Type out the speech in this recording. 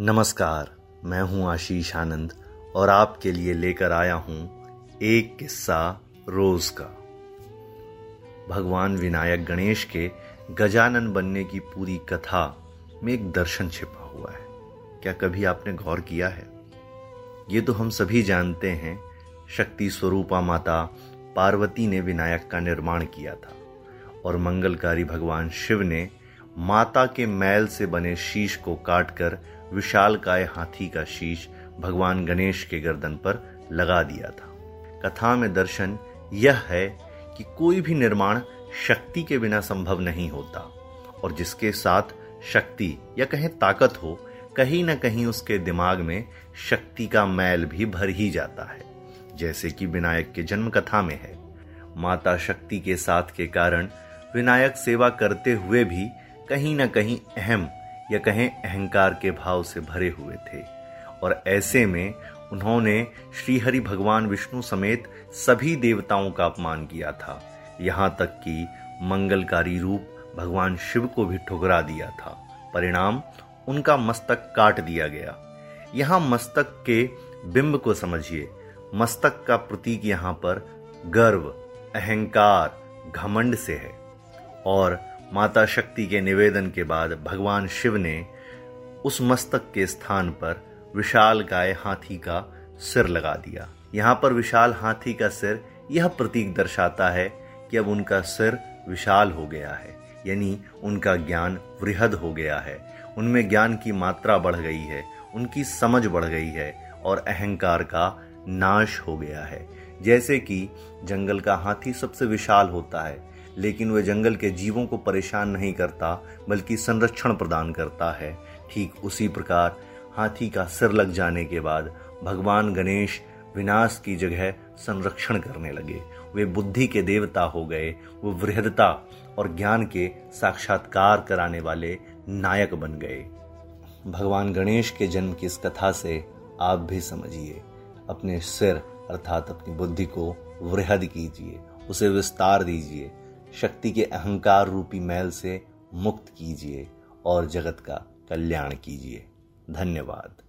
नमस्कार, मैं हूँ आशीष आनंद और आपके लिए लेकर आया हूँ एक किस्सा रोज का। भगवान विनायक गणेश के गजानन बनने की पूरी कथा में एक दर्शन छिपा हुआ है। क्या कभी आपने गौर किया है? ये तो हम सभी जानते हैं, शक्ति स्वरूपा माता पार्वती ने विनायक का निर्माण किया था और मंगलकारी भगवान शिव ने माता के मैल से बने शीश को काटकर विशाल काय हाथी का शीश भगवान गणेश के गर्दन पर लगा दिया था। कथा में दर्शन यह है कि कोई भी निर्माण शक्ति के बिना संभव नहीं होता, और जिसके साथ शक्ति या कहें ताकत हो, कहीं ना कहीं उसके दिमाग में शक्ति का मैल भी भर ही जाता है, जैसे कि विनायक के जन्म कथा में है। माता शक्ति के साथ के कारण विनायक सेवा करते हुए भी कहीं ना कहीं अहम या कहें अहंकार के भाव से भरे हुए थे। और ऐसे में उन्होंने श्रीहरि भगवान विष्णु समेत सभी देवताओं का अपमान किया था। यहाँ तक कि मंगलकारी रूप भगवान शिव को भी ठुकरा दिया था। परिणाम उनका मस्तक काट दिया गया। यहाँ मस्तक के बिंब को समझिए। मस्तक का प्रतीक यहाँ पर गर्व, अहंकार, घमंड से है। और माता शक्ति के निवेदन के बाद भगवान शिव ने उस मस्तक के स्थान पर विशाल गाय हाथी का सिर लगा दिया। यहाँ पर विशाल हाथी का सिर यह प्रतीक दर्शाता है कि अब उनका सिर विशाल हो गया है, यानी उनका ज्ञान वृहद हो गया है। उनमें ज्ञान की मात्रा बढ़ गई है, उनकी समझ बढ़ गई है और अहंकार का नाश हो गया है। जैसे कि जंगल का हाथी सबसे विशाल होता है लेकिन वह जंगल के जीवों को परेशान नहीं करता, बल्कि संरक्षण प्रदान करता है। ठीक उसी प्रकार हाथी का सिर लग जाने के बाद भगवान गणेश विनाश की जगह संरक्षण करने लगे। वे बुद्धि के देवता हो गए, वो वृहदता और ज्ञान के साक्षात्कार कराने वाले नायक बन गए। भगवान गणेश के जन्म की इस कथा से आप भी समझिए। अपने सिर अर्थात अपनी बुद्धि को वृहद कीजिए, उसे विस्तार दीजिए। शक्ति के अहंकार रूपी मैल से मुक्त कीजिए और जगत का कल्याण कीजिए। धन्यवाद।